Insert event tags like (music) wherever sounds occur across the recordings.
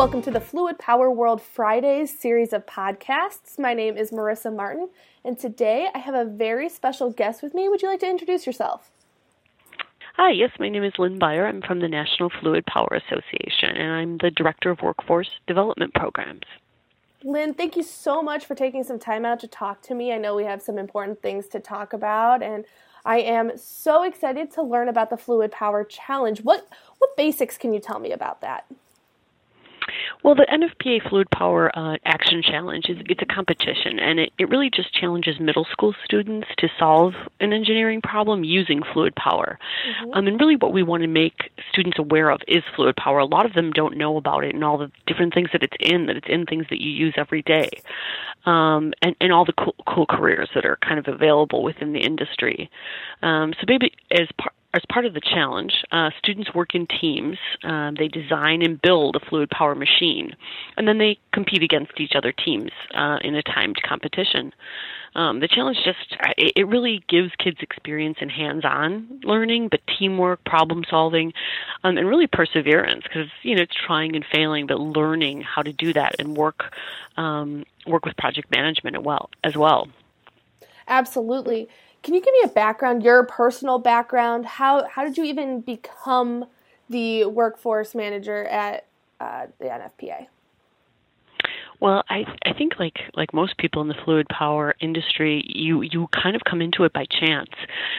Welcome to the Fluid Power World Fridays series of podcasts. My name is Marissa Martin, and today I have a very special guest with me. Would you like to introduce yourself? Hi, yes, my name is Lynn Beyer. I'm from the National Fluid Power Association, and I'm the Director of Workforce Development Programs. Lynn, thank you so much for taking some time out to talk to me. I know we have some important things to talk about, and I am so excited to learn about the Fluid Power Challenge. What what basics can you tell me about that? Well, the NFPA Fluid Power uh, Action Challenge is it's a competition, and it, it really just challenges middle school students to solve an engineering problem using fluid power. Mm-hmm. Um, and really, what we want to make students aware of is fluid power. A lot of them don't know about it and all the different things that it's in. That it's in things that you use every day, um, and and all the cool, cool careers that are kind of available within the industry. Um, so maybe as part as part of the challenge, uh, students work in teams. Um, they design and build a fluid power machine, and then they compete against each other teams uh, in a timed competition. Um, the challenge just it, it really gives kids experience in hands-on learning, but teamwork, problem solving, um, and really perseverance because you know it's trying and failing, but learning how to do that and work um, work with project management as well. Absolutely. Can you give me a background, your personal background? How how did you even become the workforce manager at uh, the NFPA? Well, I I think like like most people in the fluid power industry, you you kind of come into it by chance,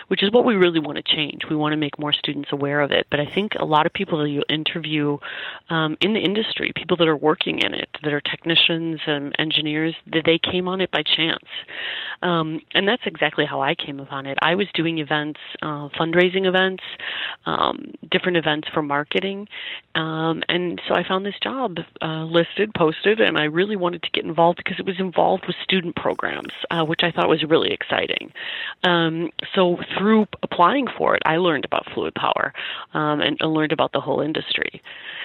which is what we really want to change. We want to make more students aware of it. But I think a lot of people that you interview um, in the industry, people that are working in it, that are technicians and engineers, that they came on it by chance, um, and that's exactly how I came upon it. I was doing events, uh, fundraising events, um, different events for marketing, um, and so I found this job uh, listed, posted, and I really really wanted to get involved because it was involved with student programs, uh, which I thought was really exciting. Um, so through applying for it, I learned about fluid power um, and, and learned about the whole industry.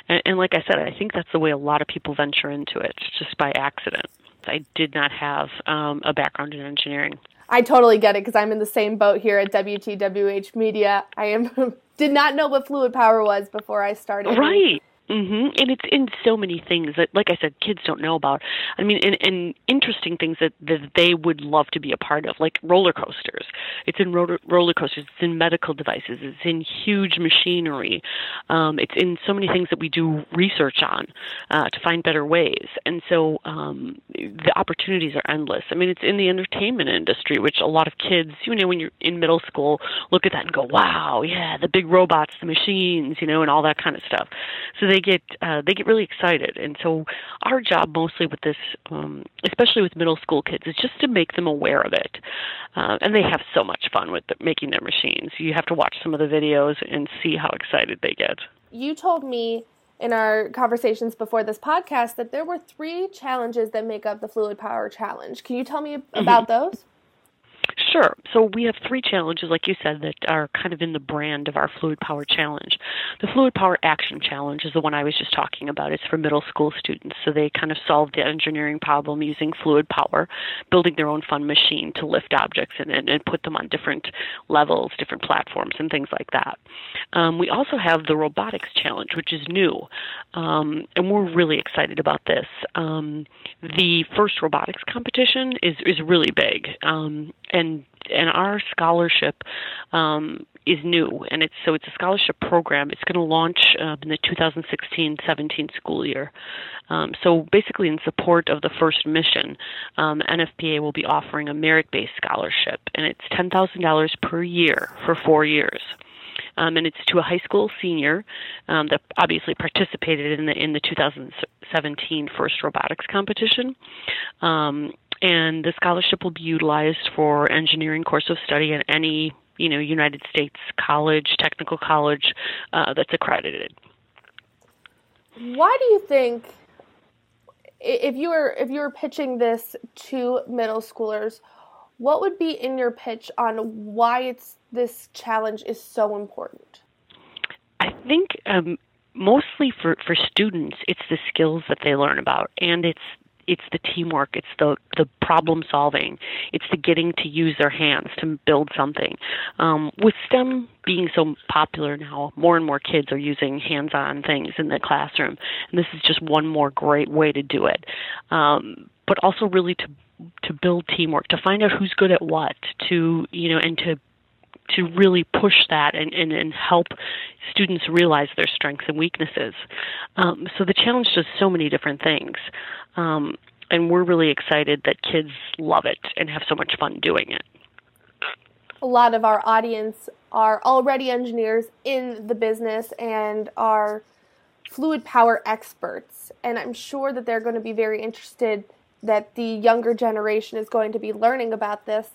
And, and like I said, I think that's the way a lot of people venture into it, just by accident. I did not have um, a background in engineering. I totally get it because I'm in the same boat here at WTWH Media. I am (laughs) did not know what fluid power was before I started. Right. Mhm. And it's in so many things that like I said kids don't know about. I mean and, and interesting things that that they would love to be a part of like roller coasters. It's in roller, roller coasters, it's in medical devices, it's in huge machinery. Um it's in so many things that we do research on uh to find better ways. And so um the opportunities are endless. I mean it's in the entertainment industry which a lot of kids, you know when you're in middle school look at that and go, "Wow, yeah, the big robots, the machines, you know, and all that kind of stuff." So they they get uh, they get really excited, and so our job mostly with this, um, especially with middle school kids, is just to make them aware of it, uh, and they have so much fun with the, making their machines. You have to watch some of the videos and see how excited they get. You told me in our conversations before this podcast that there were three challenges that make up the Fluid Power Challenge. Can you tell me mm-hmm. about mm-hmm. those? Sure. So we have three challenges, like you said, that are kind of in the brand of our Fluid Power Challenge. The Fluid Power Action Challenge is the one I was just talking about. It's for middle school students. So they kind of solve the engineering problem using fluid power, building their own fun machine to lift objects and, and, and put them on different levels, different platforms, and things like that. Um, we also have the Robotics Challenge, which is new. Um, and we're really excited about this. Um, the first robotics competition is, is really big. Um, and our scholarship um, is new, and it's so it's a scholarship program. It's going to launch uh, in the 2016-17 school year. Um, so basically, in support of the first mission, um, NFPA will be offering a merit-based scholarship, and it's ten thousand dollars per year for four years. Um, and it's to a high school senior um, that obviously participated in the in the 2017 first robotics competition. Um, and the scholarship will be utilized for engineering course of study at any you know United States college, technical college uh, that's accredited. Why do you think if you were if you were pitching this to middle schoolers, what would be in your pitch on why it's this challenge is so important? I think um, mostly for for students, it's the skills that they learn about, and it's it's the teamwork, it's the the problem solving, it's the getting to use their hands to build something. Um, with STEM being so popular now, more and more kids are using hands-on things in the classroom, and this is just one more great way to do it. Um, but also really to to build teamwork, to find out who's good at what, to you know, and to to really push that and, and, and help students realize their strengths and weaknesses. Um, so the challenge does so many different things. Um, and we're really excited that kids love it and have so much fun doing it. A lot of our audience are already engineers in the business and are fluid power experts. And I'm sure that they're going to be very interested that the younger generation is going to be learning about this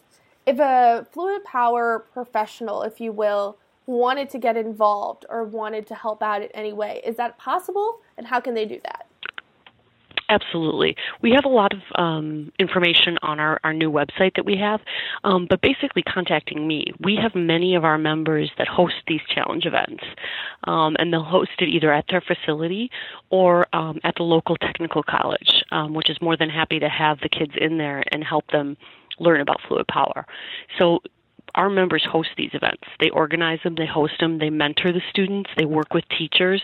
if a fluid power professional, if you will, wanted to get involved or wanted to help out in any way, is that possible? And how can they do that? Absolutely. We have a lot of um, information on our, our new website that we have, um, but basically contacting me. We have many of our members that host these challenge events, um, and they'll host it either at their facility or um, at the local technical college, um, which is more than happy to have the kids in there and help them learn about fluid power. So our members host these events. They organize them, they host them, they mentor the students, they work with teachers.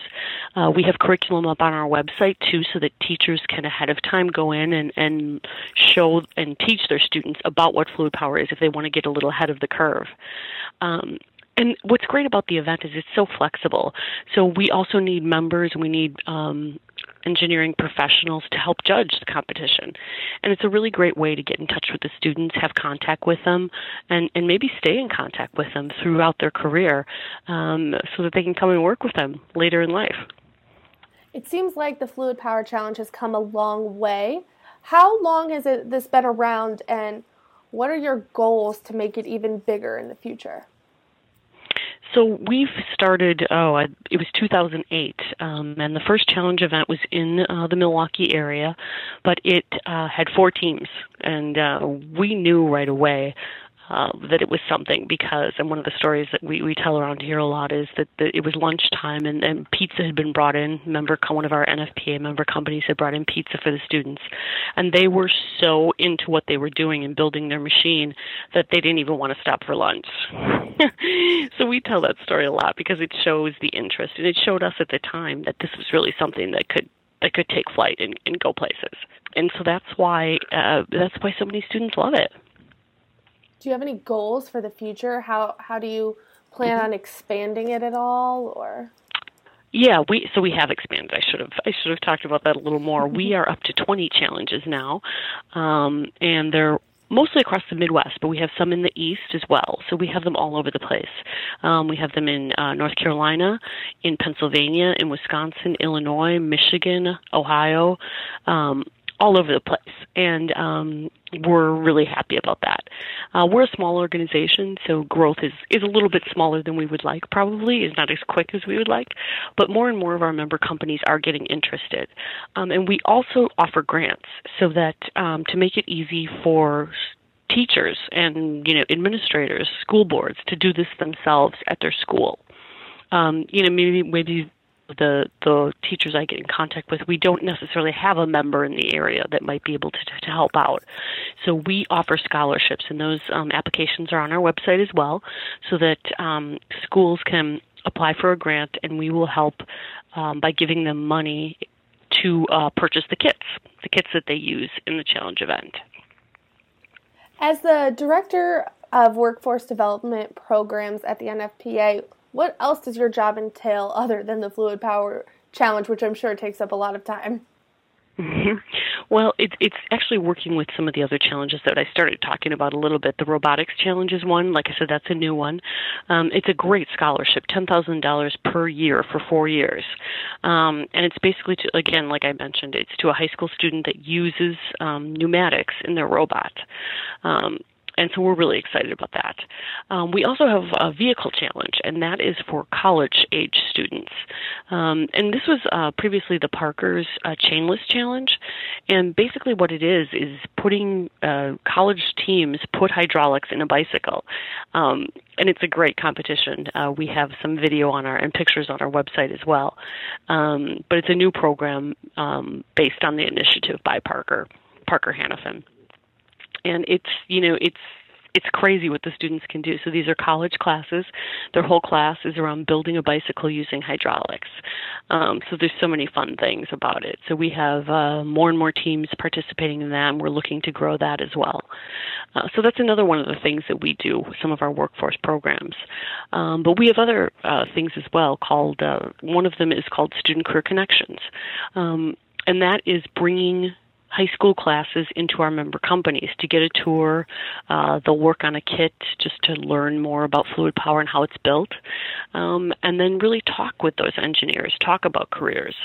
Uh, we have curriculum up on our website too, so that teachers can ahead of time go in and, and show and teach their students about what fluid power is if they want to get a little ahead of the curve. Um, and what's great about the event is it's so flexible. So we also need members, we need um, engineering professionals to help judge the competition. And it's a really great way to get in touch with the students, have contact with them, and, and maybe stay in contact with them throughout their career um, so that they can come and work with them later in life. It seems like the Fluid Power Challenge has come a long way. How long has it, this been around, and what are your goals to make it even bigger in the future? So we've started. Oh, I, it was 2008, um, and the first challenge event was in uh, the Milwaukee area, but it uh, had four teams, and uh, we knew right away uh, that it was something because, and one of the stories that we, we tell around here a lot is that the, it was lunchtime and, and pizza had been brought in. Member, one of our NFPA member companies had brought in pizza for the students, and they were so into what they were doing and building their machine that they didn't even want to stop for lunch. (laughs) so we tell that story a lot because it shows the interest, and it showed us at the time that this was really something that could that could take flight and, and go places. And so that's why uh, that's why so many students love it do you have any goals for the future? How how do you plan mm-hmm. on expanding it at all or yeah, we so we have expanded. I should have I should have talked about that a little more. we are up to 20 challenges now, um, and they're mostly across the Midwest, but we have some in the East as well. So we have them all over the place. Um, we have them in uh, North Carolina, in Pennsylvania, in Wisconsin, Illinois, Michigan, Ohio. Um, all over the place, and um, we're really happy about that. Uh, we're a small organization, so growth is is a little bit smaller than we would like. Probably is not as quick as we would like, but more and more of our member companies are getting interested, um, and we also offer grants so that um, to make it easy for teachers and you know administrators, school boards to do this themselves at their school. Um, you know, maybe maybe the the teachers I get in contact with, we don't necessarily have a member in the area that might be able to to help out. So we offer scholarships, and those um, applications are on our website as well, so that um, schools can apply for a grant, and we will help um, by giving them money to uh, purchase the kits, the kits that they use in the challenge event. As the director of workforce development programs at the NFPA, what else does your job entail other than the fluid power challenge, which I'm sure takes up a lot of time? Mm-hmm. Well, it, it's actually working with some of the other challenges that I started talking about a little bit. The robotics challenge is one. Like I said, that's a new one. Um, it's a great scholarship, ten thousand dollars per year for four years, um, and it's basically to again, like I mentioned, it's to a high school student that uses um, pneumatics in their robot. And so we're really excited about that. Um, we also have a vehicle challenge, and that is for college age students. Um, and this was uh, previously the Parker's uh, Chainless Challenge. And basically, what it is is putting uh, college teams put hydraulics in a bicycle. Um, and it's a great competition. Uh, we have some video on our and pictures on our website as well. Um, but it's a new program um, based on the initiative by Parker, Parker Hannifin and it's you know it's it's crazy what the students can do. So these are college classes. Their whole class is around building a bicycle using hydraulics. Um, so there's so many fun things about it. So we have uh, more and more teams participating in that, and we're looking to grow that as well. Uh, so that's another one of the things that we do. Some of our workforce programs, um, but we have other uh, things as well. Called uh, one of them is called Student Career Connections, um, and that is bringing high school classes into our member companies to get a tour. Uh, they'll work on a kit just to learn more about fluid power and how it's built, um, and then really talk with those engineers, talk about careers.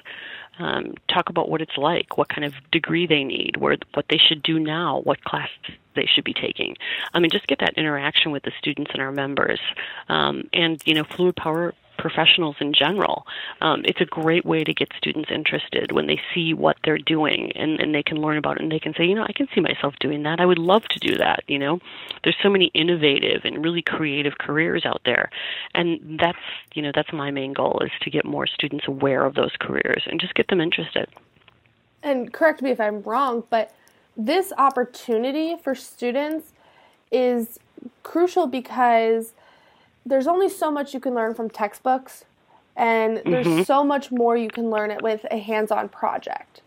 Um, talk about what it's like, what kind of degree they need, where, what they should do now, what class they should be taking. I mean, just get that interaction with the students and our members. Um, and, you know, fluid power professionals in general. Um, it's a great way to get students interested when they see what they're doing and, and they can learn about it and they can say, you know, I can see myself doing that. I would love to do that. You know, there's so many innovative and really creative careers out there, and that's you know that's my main goal is to get more students aware of those careers and just get them interested. And correct me if I'm wrong, but this opportunity for students is crucial because there's only so much you can learn from textbooks, and there's mm-hmm. so much more you can learn it with a hands-on project.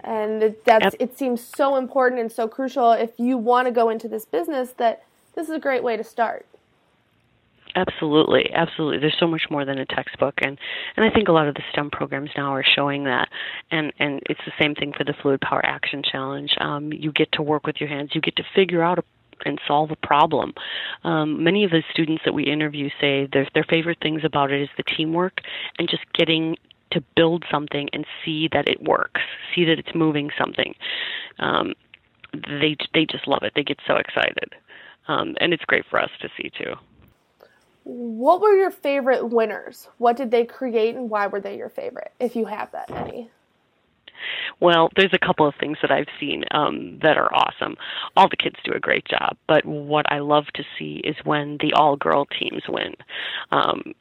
And that's it seems so important and so crucial if you want to go into this business that this is a great way to start. Absolutely, absolutely. There's so much more than a textbook, and and I think a lot of the STEM programs now are showing that. And and it's the same thing for the Fluid Power Action Challenge. Um, you get to work with your hands. You get to figure out a and solve a problem. Um, many of the students that we interview say their their favorite things about it is the teamwork and just getting to build something and see that it works, see that it's moving something. Um, they they just love it. They get so excited, um, and it's great for us to see too. What were your favorite winners? What did they create, and why were they your favorite? If you have that any. Well, there's a couple of things that I've seen um, that are awesome. All the kids do a great job, but what I love to see is when the all girl teams win. Um,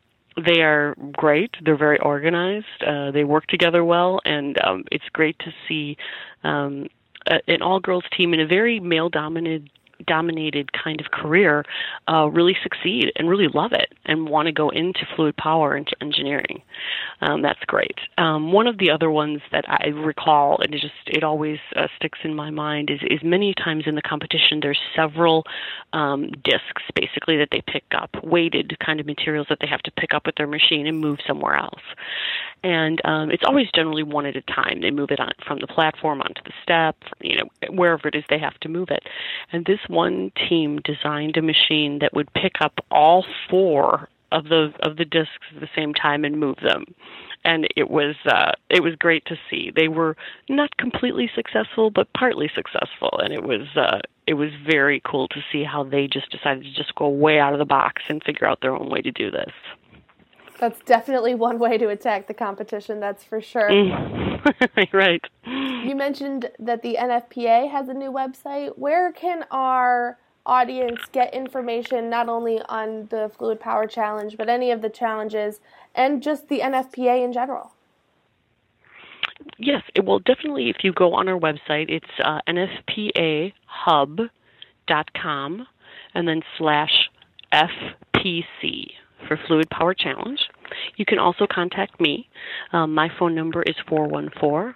they are great. They're very organized. Uh, they work together well, and um, it's great to see um, a, an all girls team in a very male dominated dominated kind of career uh, really succeed and really love it and want to go into fluid power and engineering. Um, that's great. Um, one of the other ones that I recall, and it just it always uh, sticks in my mind, is is many times in the competition there's several um, discs basically that they pick up, weighted kind of materials that they have to pick up with their machine and move somewhere else. And um, it's always generally one at a time. They move it on from the platform onto the step, you know, wherever it is they have to move it. And this one team designed a machine that would pick up all four of the of the discs at the same time and move them. And it was uh it was great to see. They were not completely successful but partly successful. And it was uh it was very cool to see how they just decided to just go way out of the box and figure out their own way to do this that's definitely one way to attack the competition that's for sure mm. (laughs) right you mentioned that the NFPA has a new website. Where can our audience get information not only on the Fluid Power Challenge, but any of the challenges and just the NFPA in general? Yes, it will definitely. If you go on our website, it's uh, nfpahub.com and then slash FPC for Fluid Power Challenge. You can also contact me. Um, my phone number is 414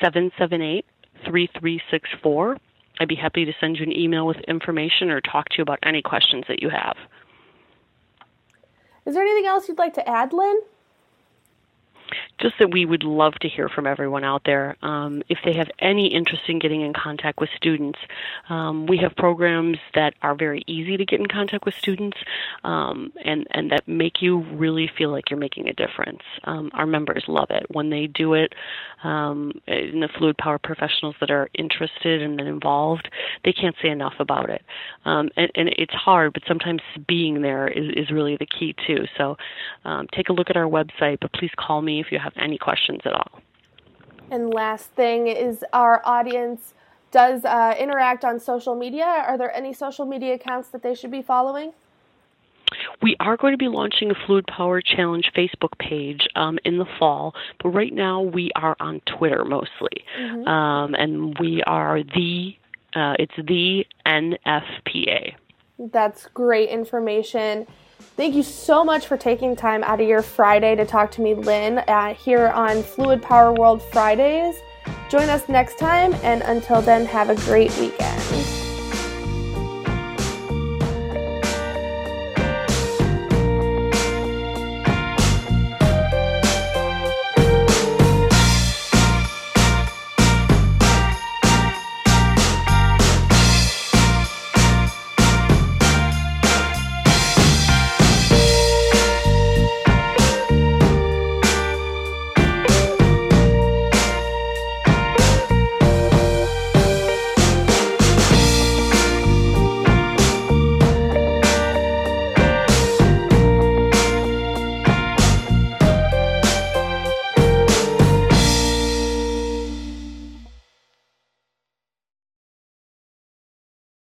778 3364. I'd be happy to send you an email with information or talk to you about any questions that you have. Is there anything else you'd like to add, Lynn? Just that we would love to hear from everyone out there. Um, if they have any interest in getting in contact with students, um, we have programs that are very easy to get in contact with students um, and, and that make you really feel like you're making a difference. Um, our members love it. When they do it, um, in the fluid power professionals that are interested and involved, they can't say enough about it. Um, and, and it's hard, but sometimes being there is, is really the key too. So take a look at our website, but please call me if you have any questions at all. And last thing is our audience does uh, interact on social media. Are there any social media accounts that they should be following? We are going to be launching a Fluid Power Challenge Facebook page um, in the fall, but right now we are on Twitter mostly, mm-hmm. um, and we are the uh, it's the NFPA. That's great information. Thank you so much for taking time out of your Friday to talk to me, Lynn, uh, here on Fluid Power World Fridays. Join us next time, and until then, have a great weekend.